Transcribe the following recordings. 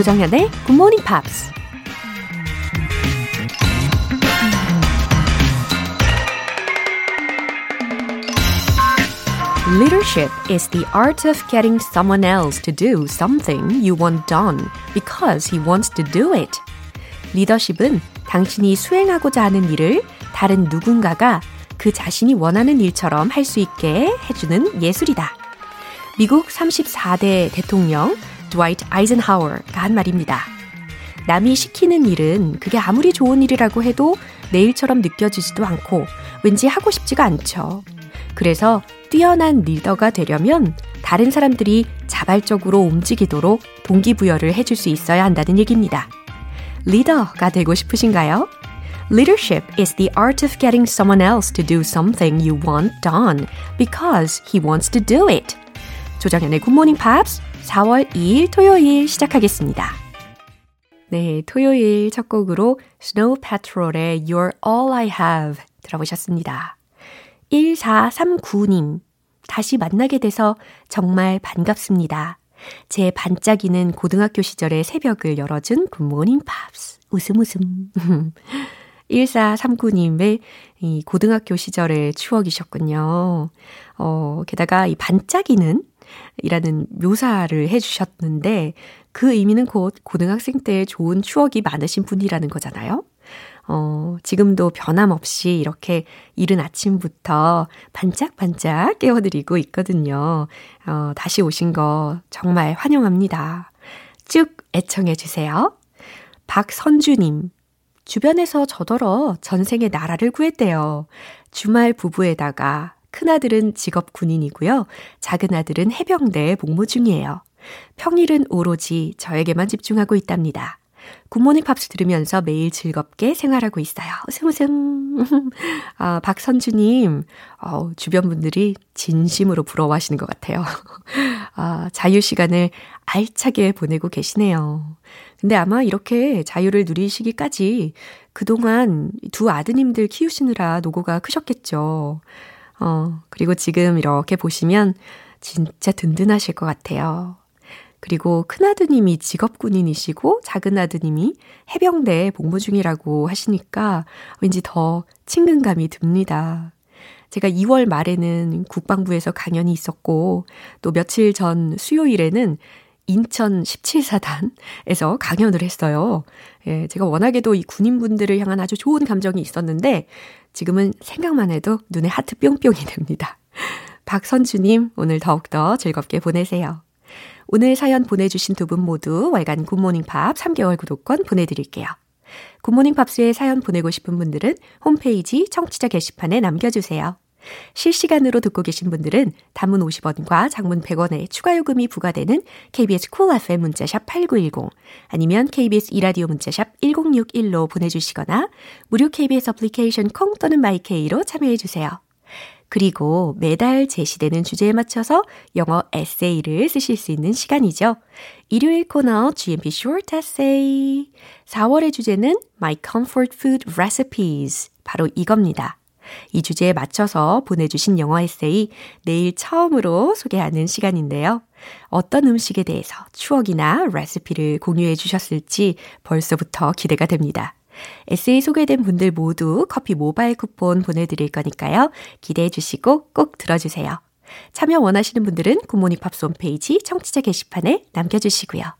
조정현의 Good Morning Pops. Leadership is the art of getting someone else to do something you want done because he wants to do it. 리더십은 당신이 수행하고자 하는 일을 다른 누군가가 그 자신이 원하는 일처럼 할 수 있게 해주는 예술이다. 미국 34대 대통령 드와이트 아이젠하워가 한 말입니다. 남이 시키는 일은 그게 아무리 좋은 일이라고 해도 내일처럼 느껴지지도 않고 왠지 하고 싶지가 않죠. 그래서 뛰어난 리더가 되려면 다른 사람들이 자발적으로 움직이도록 동기부여를 해줄 수 있어야 한다는 얘기입니다. 리더가 되고 싶으신가요? Leadership is the art of getting someone else to do something you want done because he wants to do it. 조정현의 굿모닝 팝스 4월 2일 토요일 시작하겠습니다. 네, 토요일 첫 곡으로 Snow Patrol의 You're All I Have 들어보셨습니다. 1439님, 다시 만나게 돼서 정말 반갑습니다. 제 반짝이는 고등학교 시절의 새벽을 열어준 굿모닝 팝스. 웃음 웃음. 1439님의 이 고등학교 시절의 추억이셨군요. 어, 게다가 이 반짝이는 이라는 묘사를 해주셨는데 그 의미는 곧 고등학생 때 좋은 추억이 많으신 분이라는 거잖아요. 어, 지금도 변함없이 이렇게 이른 아침부터 반짝반짝 깨워드리고 있거든요. 어, 다시 오신 거 정말 환영합니다. 쭉 애청해주세요. 박선주님, 주변에서 저더러 전생에 나라를 구했대요. 주말 부부에다가 큰아들은 직업 군인이고요. 작은아들은 해병대에 복무 중이에요. 평일은 오로지 저에게만 집중하고 있답니다. 굿모닝 팝스 들으면서 매일 즐겁게 생활하고 있어요. 웃음 웃음. 아, 박선주님, 어, 주변 분들이 진심으로 부러워하시는 것 같아요. 아, 자유 시간을 알차게 보내고 계시네요. 근데 아마 이렇게 자유를 누리시기까지 그동안 두 아드님들 키우시느라 노고가 크셨겠죠. 어, 그리고 지금 이렇게 보시면 진짜 든든하실 것 같아요. 그리고 큰아드님이 직업군인이시고 작은아드님이 해병대에 복무 중이라고 하시니까 왠지 더 친근감이 듭니다. 제가 2월 말에는 국방부에서 강연이 있었고 또 며칠 전 수요일에는 인천 17사단에서 강연을 했어요. 예, 제가 워낙에도 이 군인분들을 향한 아주 좋은 감정이 있었는데 지금은 생각만 해도 눈에 하트 뿅뿅이 됩니다. 박선주님, 오늘 더욱더 즐겁게 보내세요. 오늘 사연 보내주신 두 분 모두 월간 굿모닝 팝 3개월 구독권 보내드릴게요. 굿모닝 팝스에 사연 보내고 싶은 분들은 홈페이지 청취자 게시판에 남겨주세요. 실시간으로 듣고 계신 분들은 단문 50원과 장문 100원의 추가 요금이 부과되는 KBS Cool FM 문자샵 8910 아니면 KBS 이라디오 문자샵 1061로 보내주시거나 무료 KBS 애플리케이션 콩 또는 my K로 참여해 주세요. 그리고 매달 제시되는 주제에 맞춰서 영어 에세이를 쓰실 수 있는 시간이죠. 일요일 코너 GMP Short Essay 4월의 주제는 My Comfort Food Recipes 바로 이겁니다. 이 주제에 맞춰서 보내주신 영어 에세이 내일 처음으로 소개하는 시간인데요. 어떤 음식에 대해서 추억이나 레시피를 공유해 주셨을지 벌써부터 기대가 됩니다. 에세이 소개된 분들 모두 커피 모바일 쿠폰 보내드릴 거니까요. 기대해 주시고 꼭 들어주세요. 참여 원하시는 분들은 굿모닝 팝스 홈페이지 청취자 게시판에 남겨주시고요.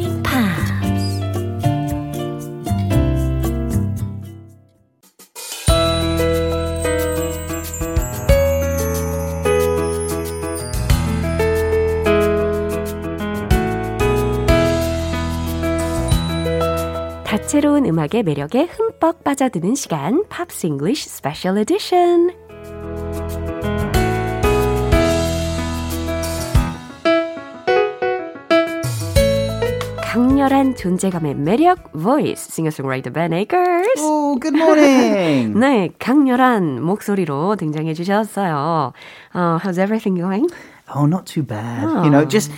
음악의 매력에 흠뻑 빠져드는 시간, Pops English Special Edition. 존재감의 매력 voice singer-songwriter Ben Akers. Oh, good morning. 네, 강렬한 목소리로 등장해 주셨어요. Uh, how's everything going? Oh, not too bad. Oh. You know, just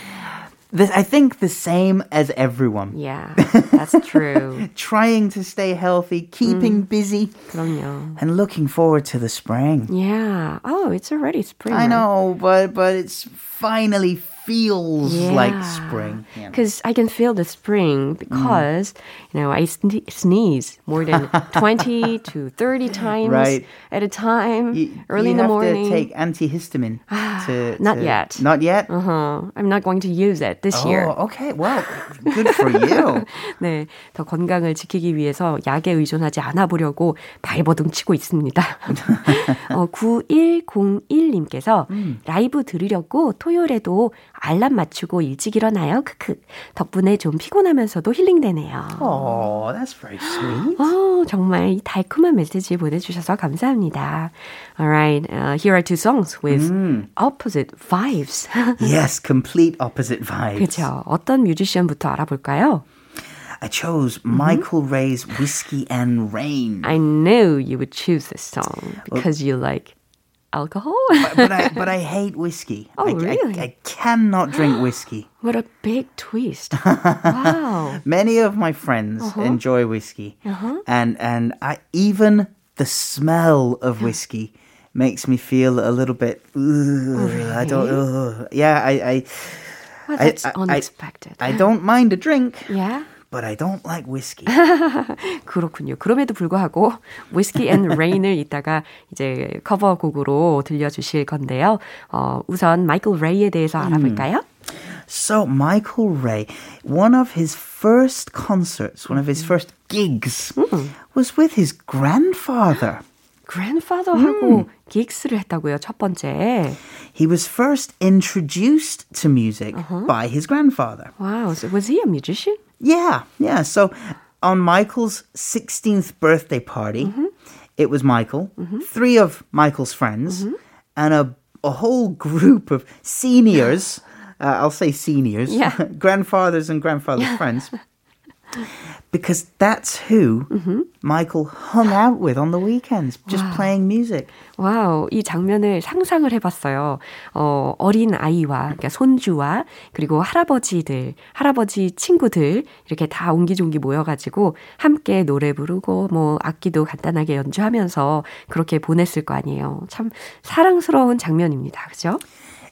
this, I think the same as everyone. Yeah, that's true. Trying to stay healthy, keeping mm. busy. 그럼요. And looking forward to the spring. Yeah. Oh, it's already spring. I know, but but it's finally feels yeah. like spring. Because yeah. I can feel the spring because, mm. you know, I sne- sneeze more than 20 to 30 times right. at a time you, early you in the morning. You have to take antihistamine. to, not to, yet. Not yet? Uh-huh. I'm not going to use it this oh, year. okay. Well, good for you. 네, 더 건강을 지키기 위해서 약에 의존하지 않아 보려고 발버둥 치고 있습니다. 어, 9101님께서 음. 라이브 들으려고 토요일에도 알람 맞추고 일찍 일어나요. 크크. 덕분에 좀 피곤하면서도 힐링되네요. Oh, that's very sweet. 어, 정말 이 달콤한 메시지 보내주셔서 감사합니다. Alright, uh, here are two songs with mm. opposite vibes. yes, complete opposite vibes. 그렇죠. 어떤 뮤지션부터 알아볼까요? I chose Michael mm-hmm. Ray's Whiskey and Rain. I knew you would choose this song because well, you like alcohol? but, but, I but I hate whiskey. Oh, I, really? I, I cannot drink whiskey. what a big twist! wow. Many of my friends uh-huh. enjoy whiskey, uh-huh. and and I even the smell of whiskey makes me feel a little bit. really? I don't. Uh, yeah, I. I well, that's I, unexpected. I, I don't mind a drink. Yeah but I don't like whiskey. 그렇군요. 그럼에도 불구하고 Whiskey and Rain을 이따가 이제 커버곡으로 들려주실 건데요. 어, 우선 마이클 레이에 대해서 알아볼까요? So Michael Ray, one of his first concerts, one of his first gigs, was with his grandfather. grandfather하고 음. 기익스를 했다고요, 첫 번째. He was first introduced to music uh-huh. by his grandfather. Wow, so was he a musician? Yeah, yeah. So on Michael's 16th birthday party, mm-hmm. it was Michael, mm-hmm. three of Michael's friends, mm-hmm. and a, a whole group of seniors. Uh, I'll say seniors, yeah. grandfathers and grandfathers' friends. Because that's who mm-hmm. Michael hung out with on the weekends, just wow. playing music. 와우, 이 장면을 상상을 해봤어요. 어, 어린 아이와, 그러니까 손주와, 그리고 할아버지들, 할아버지 친구들, 이렇게 다 옹기종기 모여가지고, 함께 노래 부르고, 뭐, 악기도 간단하게 연주하면서 그렇게 보냈을 거 아니에요. 참 사랑스러운 장면입니다. 그죠?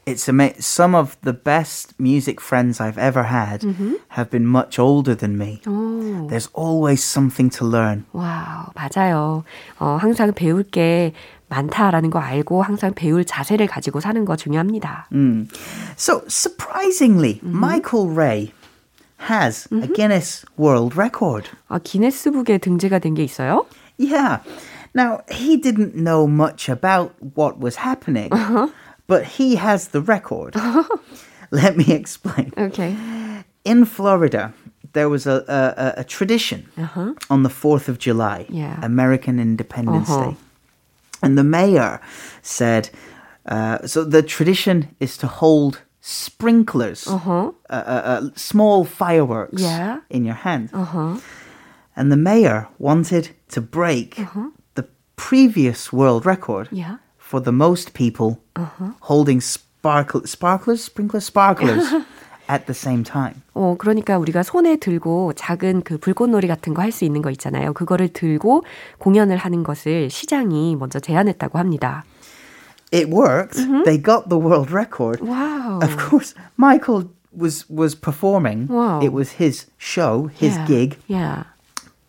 it's ama- some of the best music friends I've ever had mm-hmm. have been much older than me. 오. There's always something to learn. 와우, 맞아요. 어, 항상 배울 게 많다라는 거 알고 항상 배울 자세를 가지고 사는 거 중요합니다. Mm. So surprisingly, mm-hmm. Michael Ray has mm-hmm. a Guinness World Record. 아, 기네스북에 등재가 된 게 있어요? Yeah. Now, he didn't know much about what was happening. Uh-huh. but he has the record. Let me explain. Okay. In Florida, there was a, a, a tradition uh-huh. on the 4th of July, yeah. American Independence uh-huh. Day. And the mayor said, uh, so the tradition is to hold sprinklers, uh-huh. uh, uh, small fireworks yeah. in your hand. Uh-huh. And the mayor wanted to break uh-huh. the previous world record yeah for the most people uh-huh. holding sparkle, sparklers, sprinklers, sparklers at the same time. 어, 그러니까 우리가 손에 들고 작은 그 불꽃놀이 같은 거 할 수 있는 거 있잖아요. 그거를 들고 공연을 하는 것을 시장이 먼저 제안했다고 합니다. It worked. Mm-hmm. They got the world record. Wow. Of course, Michael was was performing. Wow. It was his show, his yeah. gig. Yeah.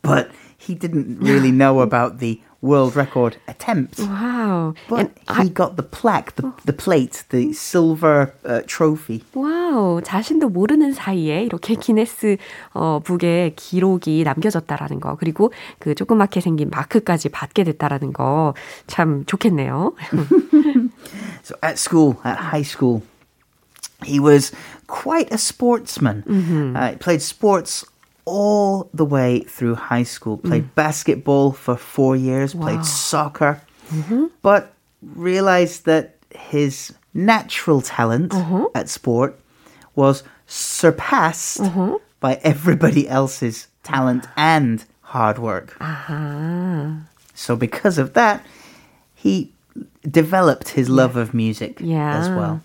But he didn't really know about the world record attempt. Wow. But and he I, got the plaque, the, the plate, the silver uh, trophy. 와우. 자신도 모르는 사이에 이렇게 기네스 어, 북에 기록이 남겨졌다라는 거. 그리고 그 조그맣게 생긴 마크까지 받게 됐다라는 거. 참 좋겠네요. so at school, at high school, he was quite a sportsman. Mm-hmm. Uh, he played sports all the way through high school. Played mm. basketball for four years, wow. played soccer, mm-hmm. but realized that his natural talent uh-huh. at sport was surpassed uh-huh. by everybody else's talent and hard work. 아하. So because of that, he developed his love of music Yeah. as well.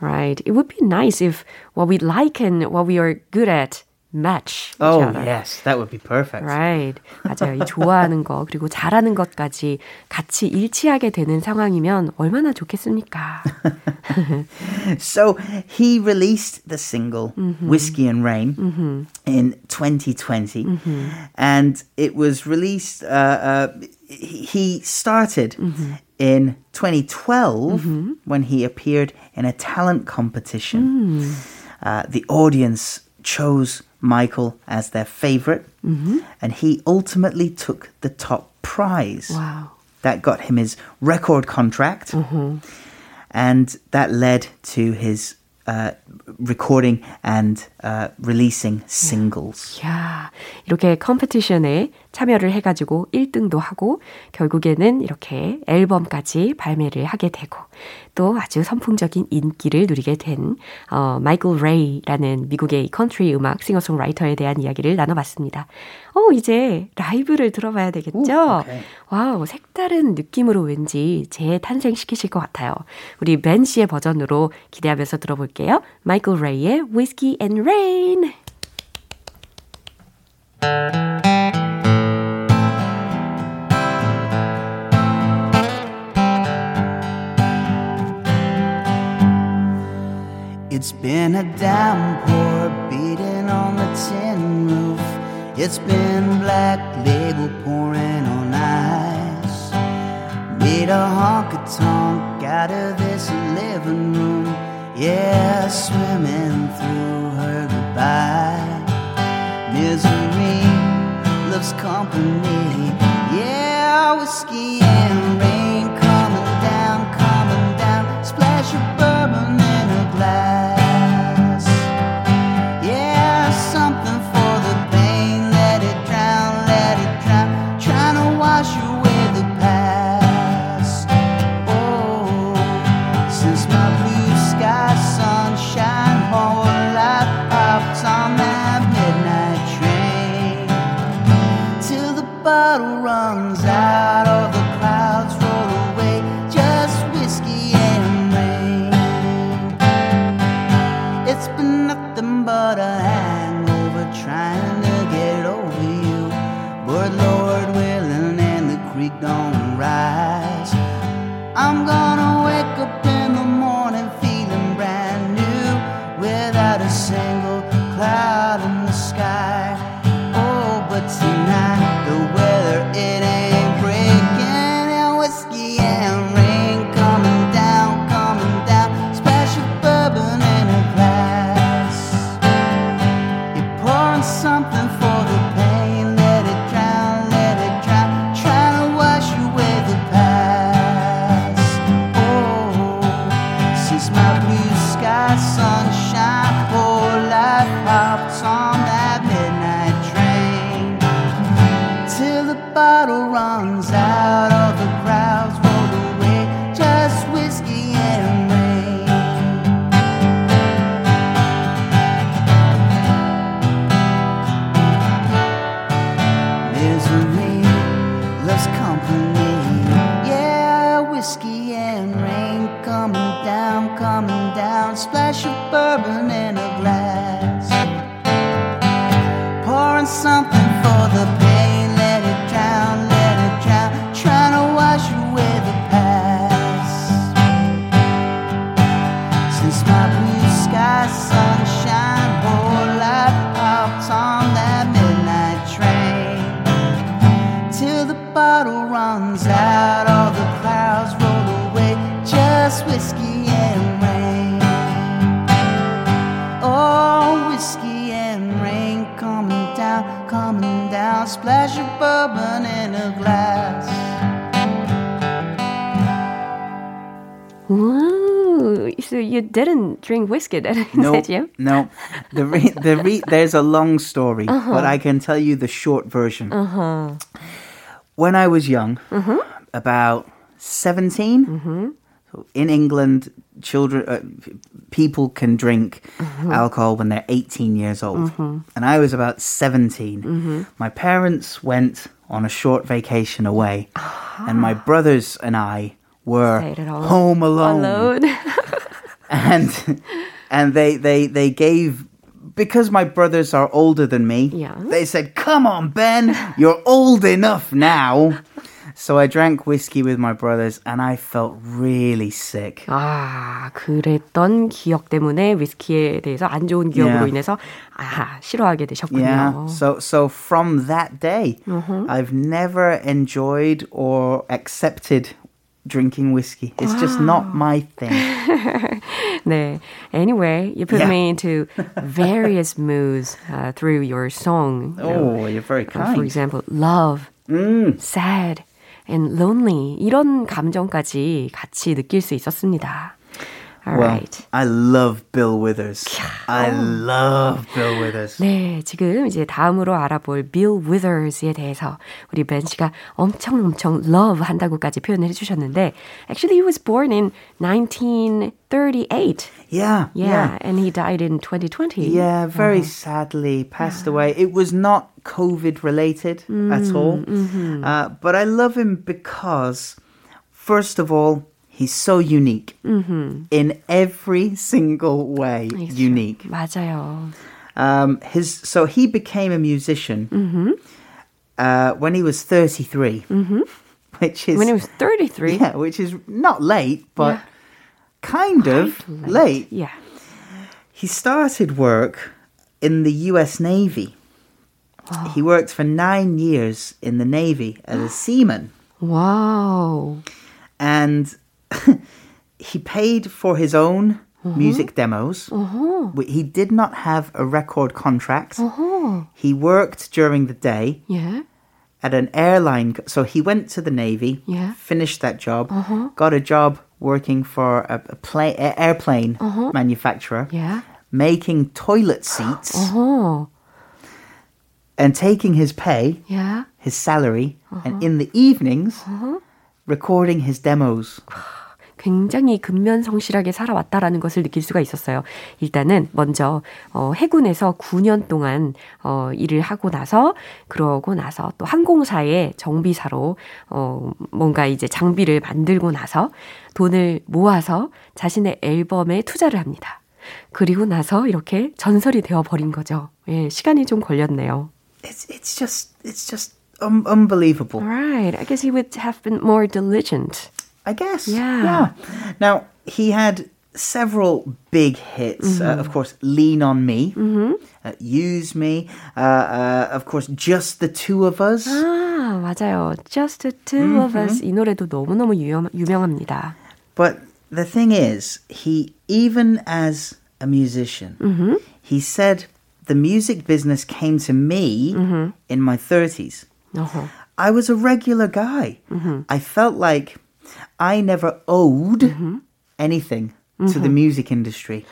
Right. It would be nice if what we like and what we are good at match each Oh, other. yes, that would be perfect. Right. 맞아요. 이 좋아하는 거 그리고 잘하는 것까지 같이 일치하게 되는 상황이면 얼마나 좋겠습니까? So he released the single Whiskey and Rain in 2020, and it was released. Uh, uh, he he started in 2012 when he appeared in a talent competition. Uh, the audience chose Michael as their favorite, and he ultimately took the top prize. 와우. That got him his record contract, and that led to his uh, recording and uh, releasing singles. 야, 이렇게 컴피티션에 참여를 해가지고 1등도 하고 결국에는 이렇게 앨범까지 발매를 하게 되고 또 아주 선풍적인 인기를 누리게 된 어, 마이클 레이라는 미국의 컨트리 음악 싱어송라이터에 대한 이야기를 나눠봤습니다. 어, 이제 라이브를 들어봐야 되겠죠? 오. 와우, 색다른 느낌으로 왠지 재탄생시키실 것 같아요. 우리 벤 씨의 버전으로 기대하면서 들어볼게요. 마이클 레이의 Whiskey and Rain. It's been a downpour beating on the tin roof. It's been black label pouring on ice. Made a honky tonk out of this living room. Yeah, swimming through her goodbye. Misery loves company. Yeah, whiskey and rain didn't drink whiskey then, did you? no. The re- the re- there's a long story, but uh-huh. I can tell you the short version. Uh-huh. When I was young, mm-hmm. about 17 mm-hmm. so in England, children, uh, people can drink mm-hmm. alcohol when they're 18 years old. And I was about 17. My parents went on a short vacation away, ah. and my brothers and I were home. home alone. Alone. And and they they they gave because my brothers are older than me. Yeah. They said, "Come on, Ben, you're old enough now." So I drank whiskey with my brothers and I felt really sick. 아, 그랬던 기억 때문에 위스키에 대해서 안 좋은 기억으로 Yeah. 인해서 아, 싫어하게 되셨군요. Yeah. So so from that day, I've never enjoyed or accepted drinking whiskey. It's just not my thing. 네. Anyway, you put Yeah. me into various moods uh, through your song. you know. Oh, you're very Uh, for kind. example, love, sad, and lonely 이런 감정까지 같이 느낄 수 있었습니다. Well, Alright. I love Bill Withers. I love Bill Withers. 네, 지금 이제 다음으로 알아볼 Bill Withers에 대해서 우리 벤 씨가 엄청 엄청 love 한다고까지 표현을 해주셨는데, actually he was born in 1938. Yeah, Yeah, yeah. and he died in 2020. Yeah, very sadly passed away. It was not COVID related at all. Uh, but I love him because, first of all, he's so unique in every single way. It's unique. 맞아요. Um, his so he became a musician uh, when he was 33, which is When he was 33. yeah, which is not late, but Yeah. kind of late. Yeah. He started work in the U.S. Navy. He worked for nine years in the Navy as a seaman, Wow. and he paid for his own uh-huh. music demos. Uh-huh. W- He did not have a record contract. Uh-huh. He worked during the day Yeah. at an airline. So he went to the Navy, Yeah. finished that job, got a job working for a, a pla- a- airplane manufacturer, Yeah. making toilet seats. Oh. and taking his pay, Yeah. his salary, and in the evenings, recording his demos. 굉장히 근면성실하게 살아왔다라는 것을 느낄 수가 있었어요. 일단은 먼저 어, 해군에서 9년 동안 어, 일을 하고 나서 그러고 나서 또 항공사의 정비사로 어, 뭔가 이제 장비를 만들고 나서 돈을 모아서 자신의 앨범에 투자를 합니다. 그리고 나서 이렇게 전설이 되어 버린 거죠. 예, 시간이 좀 걸렸네요. It's it's just it's just um, unbelievable. Right. I guess he would have been more diligent. I guess. Yeah. Now he had several big hits. Uh, of course, "Lean on Me," uh, "Use Me," uh, uh, of course, "Just the Two of Us." 아, 맞아요. Just the two of us. 이 노래도 너무너무 유명, 유명합니다. But the thing is, he even as a musician, he said the music business came to me in my 30s. 어허. I was a regular guy. I felt like I never owed anything to the music industry,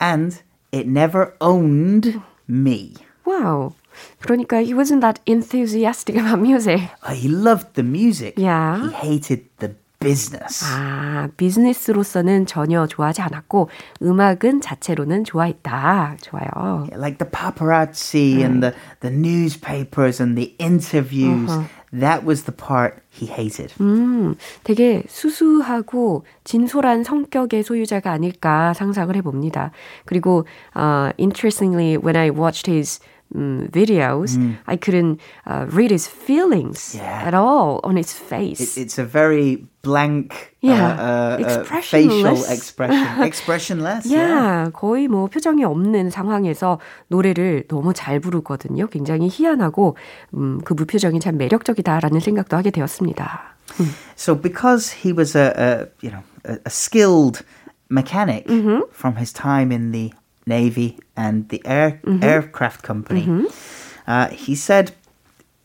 and it never owned me. Wow. 그러니까 he wasn't that enthusiastic about music. Uh, He loved the music. Yeah. He hated the business. 아, 비즈니스로서는 전혀 좋아하지 않았고 음악은 자체로는 좋아했다. 좋아요. like the paparazzi and the, the newspapers and the interviews. That was the part he hated. 음, 되게 수수하고 진솔한 성격의 소유자가 아닐까 상상을 해봅니다. 그리고, uh, interestingly, when I watched his um, videos, I couldn't uh, read his feelings Yeah. at all on his face. It, it's a very blank Yeah, uh, uh, uh, facial expressionless. expression. Expressionless. yeah. yeah, 거의 뭐 표정이 없는 상황에서 노래를 너무 잘 부르거든요. 굉장히 희한하고 음, 그 무표정이 참 매력적이다라는 생각도 하게 되었습니다. So because he was a, a you know a, a skilled mechanic from his time in the navy and the air mm-hmm. aircraft company, mm-hmm. uh, he said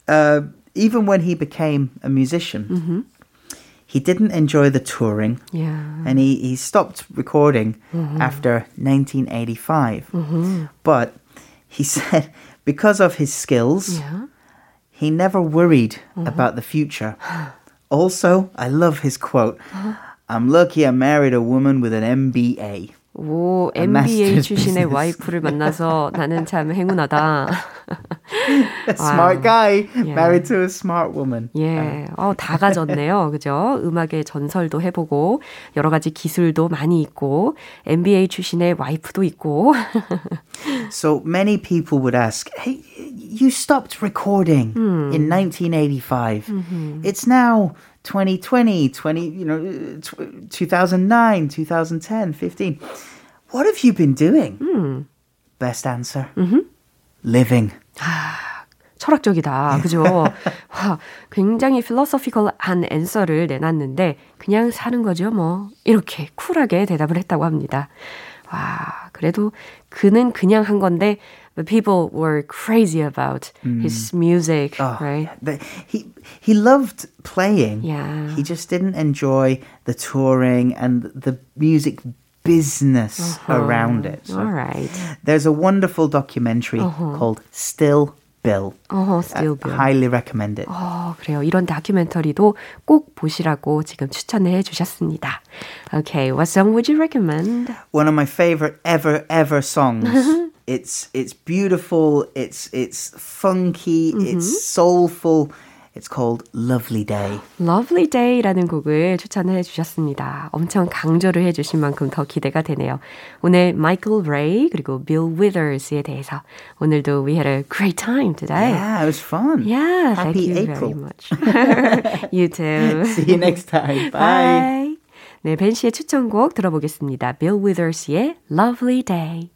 uh, even when he became a musician, mm-hmm. he didn't enjoy the touring. Yeah. and he, he stopped recording after 1985. But he said because of his skills, Yeah. he never worried about the future. Also, I love his quote uh-huh. I'm lucky I married a woman with an MBA. 오, MBA 출신의 와이프를 만나서 나는 참 행운하다. smart guy married to a smart woman. 예, 어, 다 가졌네요. 그죠? 음악의 전설도 해보고, 여러 가지 기술도 많이 있고, MBA 출신의 와이프도 있고. so many people would ask, hey, you stopped recording hmm. in 1985. Mm-hmm. It's now 2020, 20, you know, 2009, 2010, 15. What have you been doing? Mm. Best answer. Mm-hmm. Living. 철학적이다. 그죠? 와, 굉장히 필로소피컬한 앤서를 내놨는데 그냥 사는 거죠, 뭐. 이렇게 쿨하게 대답을 했다고 합니다. 와, 그래도 그는 그냥 한 건데 but people were crazy about mm. his music, oh, right? The, he he loved playing. Yeah. He just didn't enjoy the touring and the music business uh-huh. around it. So All right. There's a wonderful documentary uh-huh. called Still Bill. Oh, Still Bill. highly recommend it. 어, 그래요. 이런 다큐멘터리도 꼭 보시라고 지금 추천을 해 주셨습니다. Okay, what song would you recommend? One of my favorite ever ever songs. it's it's beautiful, it's it's funky, mm-hmm. it's soulful. It's called Lovely Day. Lovely Day라는 곡을 추천해 주셨습니다. 엄청 강조를 해 주신 만큼 더 기대가 되네요. 오늘 마이클 레이 그리고 빌 위더스에 대해서 오늘도 we had a great time today. Yeah, it was fun. Yeah, Happy thank you April. very much. you too. See you next time. Bye. Bye. 네, 벤 씨의 추천곡 들어보겠습니다. 빌 위더스의 Lovely Day.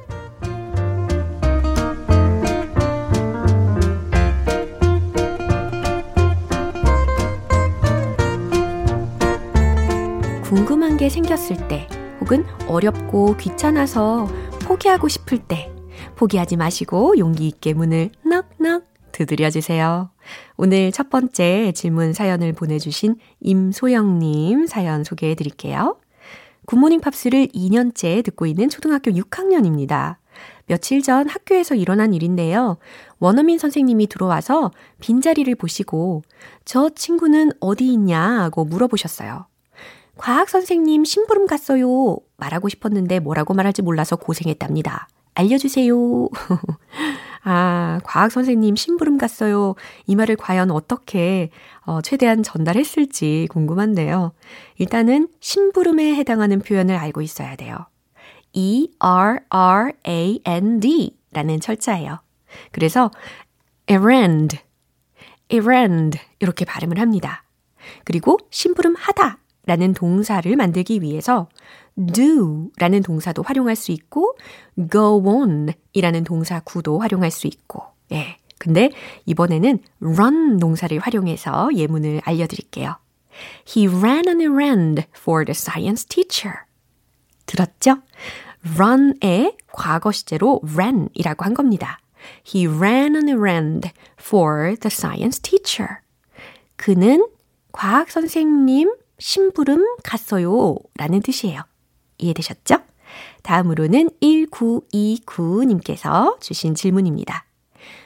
게 생겼을 때, 혹은 어렵고 귀찮아서 포기하고 싶을 때, 포기하지 마시고 용기 있게 문을 넉넉 두드려 주세요. 오늘 첫 번째 질문 사연을 보내주신 임소영님 사연 소개해 드릴게요. 굿모닝 팝스를 2년째 듣고 있는 초등학교 6학년입니다. 며칠 전 학교에서 일어난 일인데요. 원어민 선생님이 들어와서 빈자리를 보시고 저 친구는 어디 있냐 고 물어보셨어요. 과학 선생님 심부름 갔어요. 말하고 싶었는데 뭐라고 말할지 몰라서 고생했답니다. 알려주세요. 아, 과학 선생님 심부름 갔어요. 이 말을 과연 어떻게 어, 최대한 전달했을지 궁금한데요. 일단은 심부름에 해당하는 표현을 알고 있어야 돼요. E-R-R-A-N-D 라는 철자예요. 그래서 errand, errand 이렇게 발음을 합니다. 그리고 심부름 하다 라는 동사를 만들기 위해서 do 라는 동사도 활용할 수 있고 go on 이라는 동사 구도 활용할 수 있고 예. 근데 이번에는 run 동사를 활용해서 예문을 알려드릴게요. He ran an errand for the science teacher. 들었죠? run의 과거 시제로 ran이라고 한 겁니다. He ran an errand for the science teacher. 그는 과학 선생님 심부름 갔어요. 라는 뜻이에요. 이해되셨죠? 다음으로는 1929님께서 주신 질문입니다.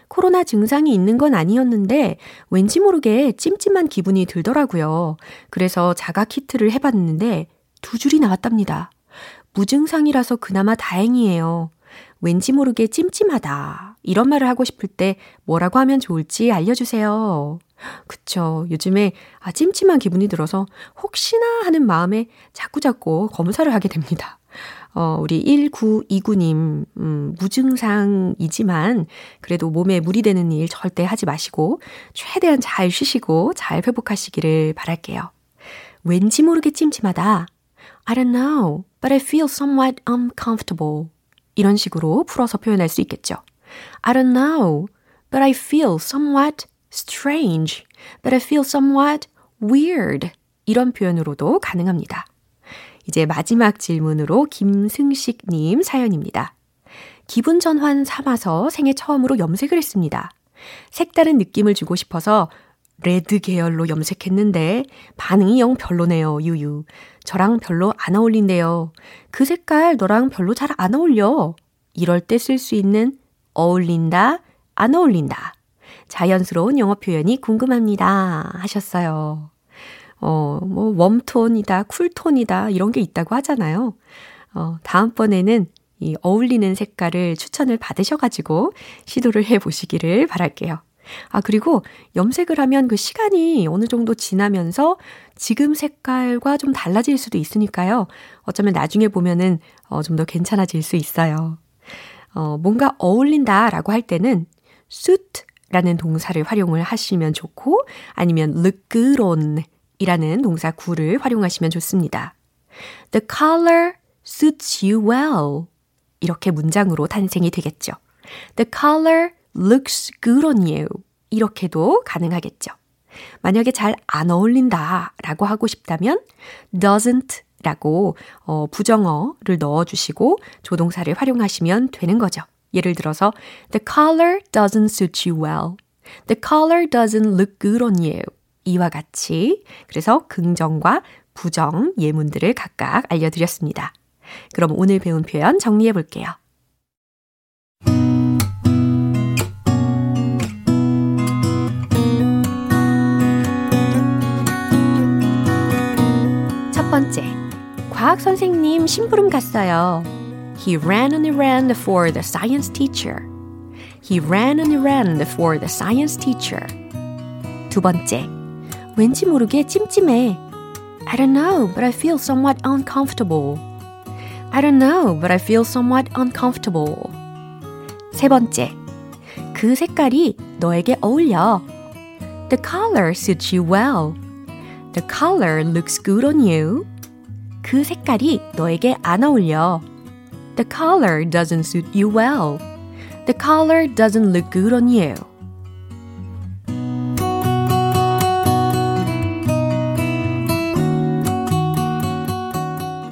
코로나 증상이 있는 건 아니었는데 왠지 모르게 찜찜한 기분이 들더라고요. 그래서 자가 키트를 해봤는데 두 줄이 나왔답니다. 무증상이라서 그나마 다행이에요. 왠지 모르게 찜찜하다. 이런 말을 하고 싶을 때 뭐라고 하면 좋을지 알려주세요. 그쵸. 요즘에 아, 찜찜한 기분이 들어서 혹시나 하는 마음에 자꾸자꾸 검사를 하게 됩니다. 어, 우리 1929님, 음, 무증상이지만 그래도 몸에 무리 되는 일 절대 하지 마시고 최대한 잘 쉬시고 잘 회복하시기를 바랄게요. 왠지 모르게 찜찜하다. I don't know, but I feel somewhat uncomfortable. 이런 식으로 풀어서 표현할 수 있겠죠. I don't know, but I feel somewhat strange, but I feel somewhat weird. 이런 표현으로도 가능합니다. 이제 마지막 질문으로 김승식님 사연입니다. 기분 전환 삼아서 생애 처음으로 염색을 했습니다. 색다른 느낌을 주고 싶어서 레드 계열로 염색했는데 반응이 영 별로네요, 유유. 저랑 별로 안 어울린대요. 그 색깔 너랑 별로 잘 안 어울려. 이럴 때 쓸 수 있는 어울린다, 안 어울린다. 자연스러운 영어 표현이 궁금합니다. 하셨어요. 어, 뭐, 웜톤이다, 쿨톤이다, 이런 게 있다고 하잖아요. 어, 다음번에는 이 어울리는 색깔을 추천을 받으셔가지고 시도를 해 보시기를 바랄게요. 아, 그리고 염색을 하면 그 시간이 어느 정도 지나면서 지금 색깔과 좀 달라질 수도 있으니까요. 어쩌면 나중에 보면은 어, 좀 더 괜찮아질 수 있어요. 어, 뭔가 어울린다라고 할 때는 suit 라는 동사를 활용을 하시면 좋고 아니면 look good on 이라는 동사 구를 활용하시면 좋습니다. The color suits you well. 이렇게 문장으로 탄생이 되겠죠. The color looks good on you. 이렇게도 가능하겠죠. 만약에 잘 안 어울린다 라고 하고 싶다면 doesn't 라고 어, 부정어를 넣어주시고 조동사를 활용하시면 되는 거죠. 예를 들어서 The color doesn't suit you well. The color doesn't look good on you. 이와 같이 그래서 긍정과 부정 예문들을 각각 알려드렸습니다. 그럼 오늘 배운 표현 정리해 볼게요. 첫 번째, 과학 선생님 심부름 갔어요. He ran an errand for the science teacher. He ran an errand for the science teacher. 두 번째, 왠지 모르게 찜찜해. I don't know, but I feel somewhat uncomfortable. I don't know, but I feel somewhat uncomfortable. 세 번째, 그 색깔이 너에게 어울려. The color suits you well. The color looks good on you. 그 색깔이 너에게 안 어울려. The color doesn't suit you well. The color doesn't look good on you.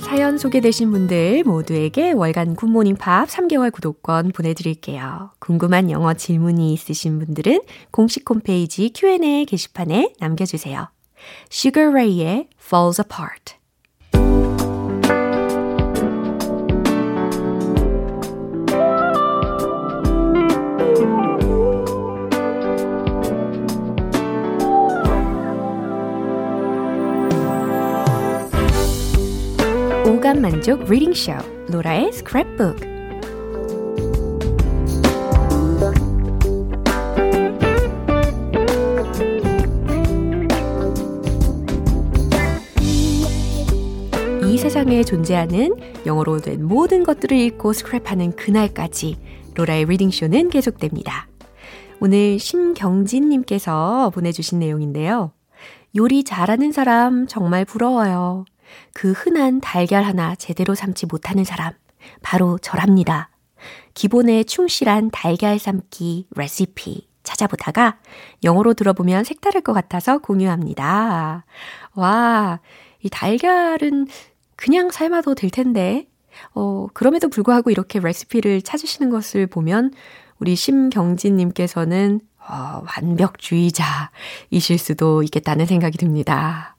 사연 소개되신 분들 모두에게 월간 굿모닝 팝 3개월 구독권 보내드릴게요. 궁금한 영어 질문이 있으신 분들은 공식 홈페이지 Q&A 게시판에 남겨주세요. Sugar Ray의 Falls Apart 오감 만족 리딩 쇼 로라의 스크랩북 이 세상에 존재하는 영어로 된 모든 것들을 읽고 스크랩하는 그날까지 로라의 reading 쇼는 계속됩니다. 오늘 심경진님께서 보내주신 내용인데요. 요리 잘하는 사람 정말 부러워요. 그 흔한 달걀 하나 제대로 삶지 못하는 사람, 바로 저랍니다. 기본에 충실한 달걀 삶기 레시피 찾아보다가 영어로 들어보면 색다를 것 같아서 공유합니다. 와, 이 달걀은 그냥 삶아도 될 텐데, 어, 그럼에도 불구하고 이렇게 레시피를 찾으시는 것을 보면 우리 심경진님께서는 어, 완벽주의자이실 수도 있겠다는 생각이 듭니다.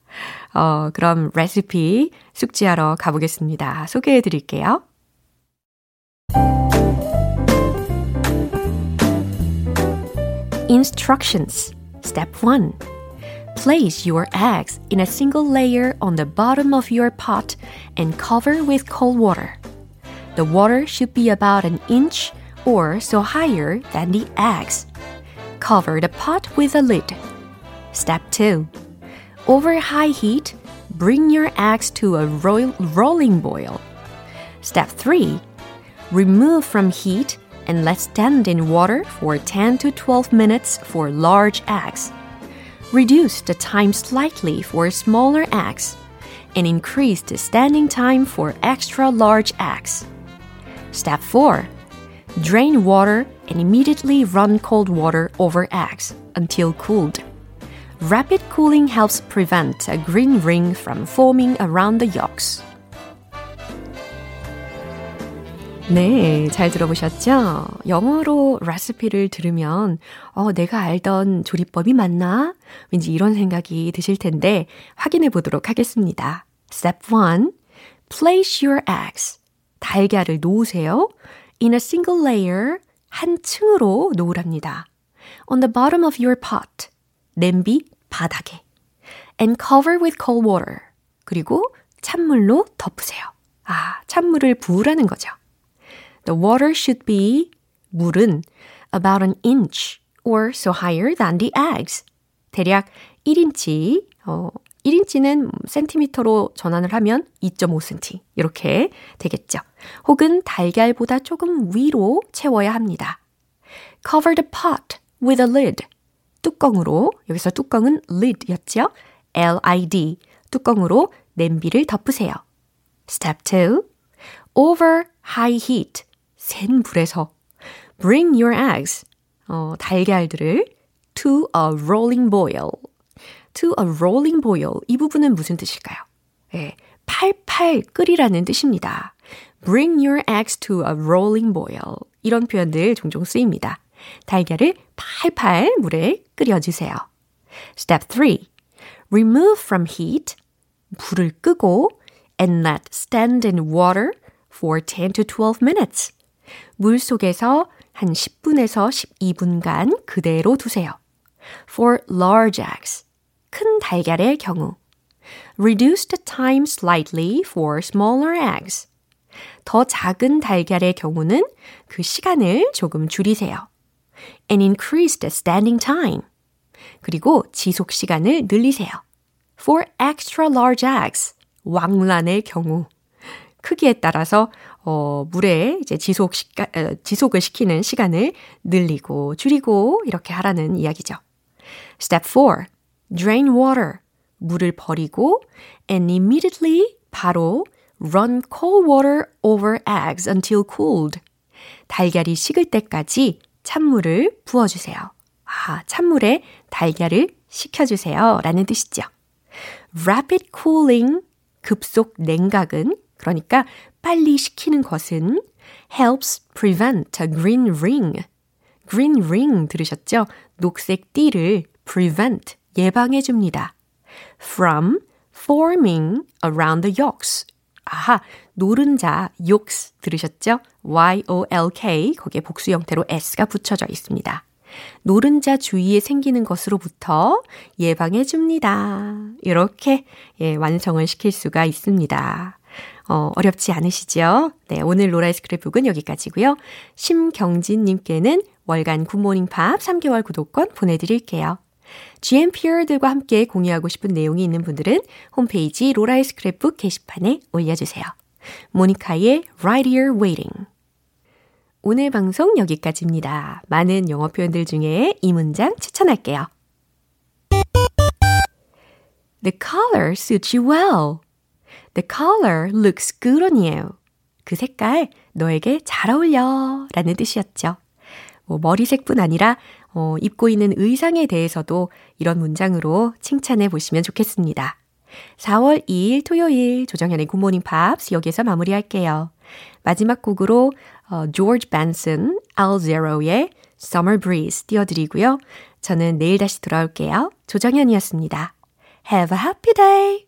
어, 그럼 레시피 숙지하러 가보겠습니다. 소개해 드릴게요. Instructions Step 1 Place your eggs in a single layer on the bottom of your pot and cover with cold water. The water should be about an inch or so higher than the eggs. Cover the pot with a lid. Step 2 over high heat, bring your eggs to a roll- rolling boil. Step 3. Remove from heat and let stand in water for 10 to 12 minutes for large eggs. Reduce the time slightly for smaller eggs and increase the standing time for extra large eggs. Step 4. Drain water and immediately run cold water over eggs until cooled. Rapid cooling helps prevent a green ring from forming around the yolks. 네, 잘 들어보셨죠? 영어로 레시피를 들으면, 어, 내가 알던 조리법이 맞나? 왠지 이런 생각이 드실 텐데, 확인해 보도록 하겠습니다. Step 1. Place your eggs. 달걀을 놓으세요. In a single layer. 한 층으로 놓으랍니다. On the bottom of your pot. 냄비 바닥에. And cover with cold water. 그리고 찬물로 덮으세요. 아, 찬물을 부으라는 거죠. The water should be 물은 about an inch or so higher than the eggs. 대략 1인치, 어, 1인치는 센티미터로 전환을 하면 2.5cm 이렇게 되겠죠. 혹은 달걀보다 조금 위로 채워야 합니다. Cover the pot with a lid. 뚜껑으로, 여기서 뚜껑은 lid였죠? L-I-D. 뚜껑으로 냄비를 덮으세요. Step 2. Over high heat. 센 불에서 bring your eggs 어, 달걀들을 to a rolling boil. to a rolling boil. 이 부분은 무슨 뜻일까요? 예, 팔팔 끓이라는 뜻입니다. bring your eggs to a rolling boil. 이런 표현들 종종 쓰입니다. 달걀을 팔팔 물에 끓여주세요. Step 3. Remove from heat. 불을 끄고 and let stand in water for 10 to 12 minutes. 물 속에서 한 10분에서 12분간 그대로 두세요. For large eggs, 큰 달걀의 경우. Reduce the time slightly for smaller eggs. 더 작은 달걀의 경우는 그 시간을 조금 줄이세요. And increase the standing time. 그리고 지속 시간을 늘리세요. For extra large eggs, 왕란의 경우. 크기에 따라서 어, 물에 이제 지속 시 어, 지속을 시키는 시간을 늘리고 줄이고 이렇게 하라는 이야기죠. Step 4. Drain water. 물을 버리고 and immediately 바로 run cold water over eggs until cooled. 달걀이 식을 때까지 찬물을 부어주세요. 아, 찬물에 달걀을 식혀주세요. 라는 뜻이죠. Rapid cooling, 급속 냉각은 그러니까 빨리 식히는 것은 helps prevent a green ring. green ring 들으셨죠? 녹색 띠를 prevent 예방해 줍니다. from forming around the yolks. 아하, 노른자 yolks 들으셨죠? Y-O-L-K 거기에 복수 형태로 S가 붙여져 있습니다. 노른자 주위에 생기는 것으로부터 예방해 줍니다. 이렇게 예, 완성을 시킬 수가 있습니다. 어, 어렵지 않으시죠? 네, 오늘 로라의 스크랩북은 여기까지고요. 심경진 님께는 월간 굿모닝 팝 3개월 구독권 보내 드릴게요. GMPR들과 함께 공유하고 싶은 내용이 있는 분들은 홈페이지 로라의 스크랩북 게시판에 올려주세요. 모니카의 Right Here Waiting. 오늘 방송 여기까지입니다. 많은 영어 표현들 중에 이 문장 추천할게요. The color suits you well. The color looks good on you. 그 색깔 너에게 잘 어울려 라는 뜻이었죠. 뭐 머리색뿐 아니라 어, 입고 있는 의상에 대해서도 이런 문장으로 칭찬해 보시면 좋겠습니다. 4월 2일 토요일 조정현의 굿모닝 팝스 여기서 마무리할게요. 마지막 곡으로 어, 조지 벤슨 알제로의 Summer Breeze 띄워드리고요. 저는 내일 다시 돌아올게요. 조정현이었습니다. Have a happy day!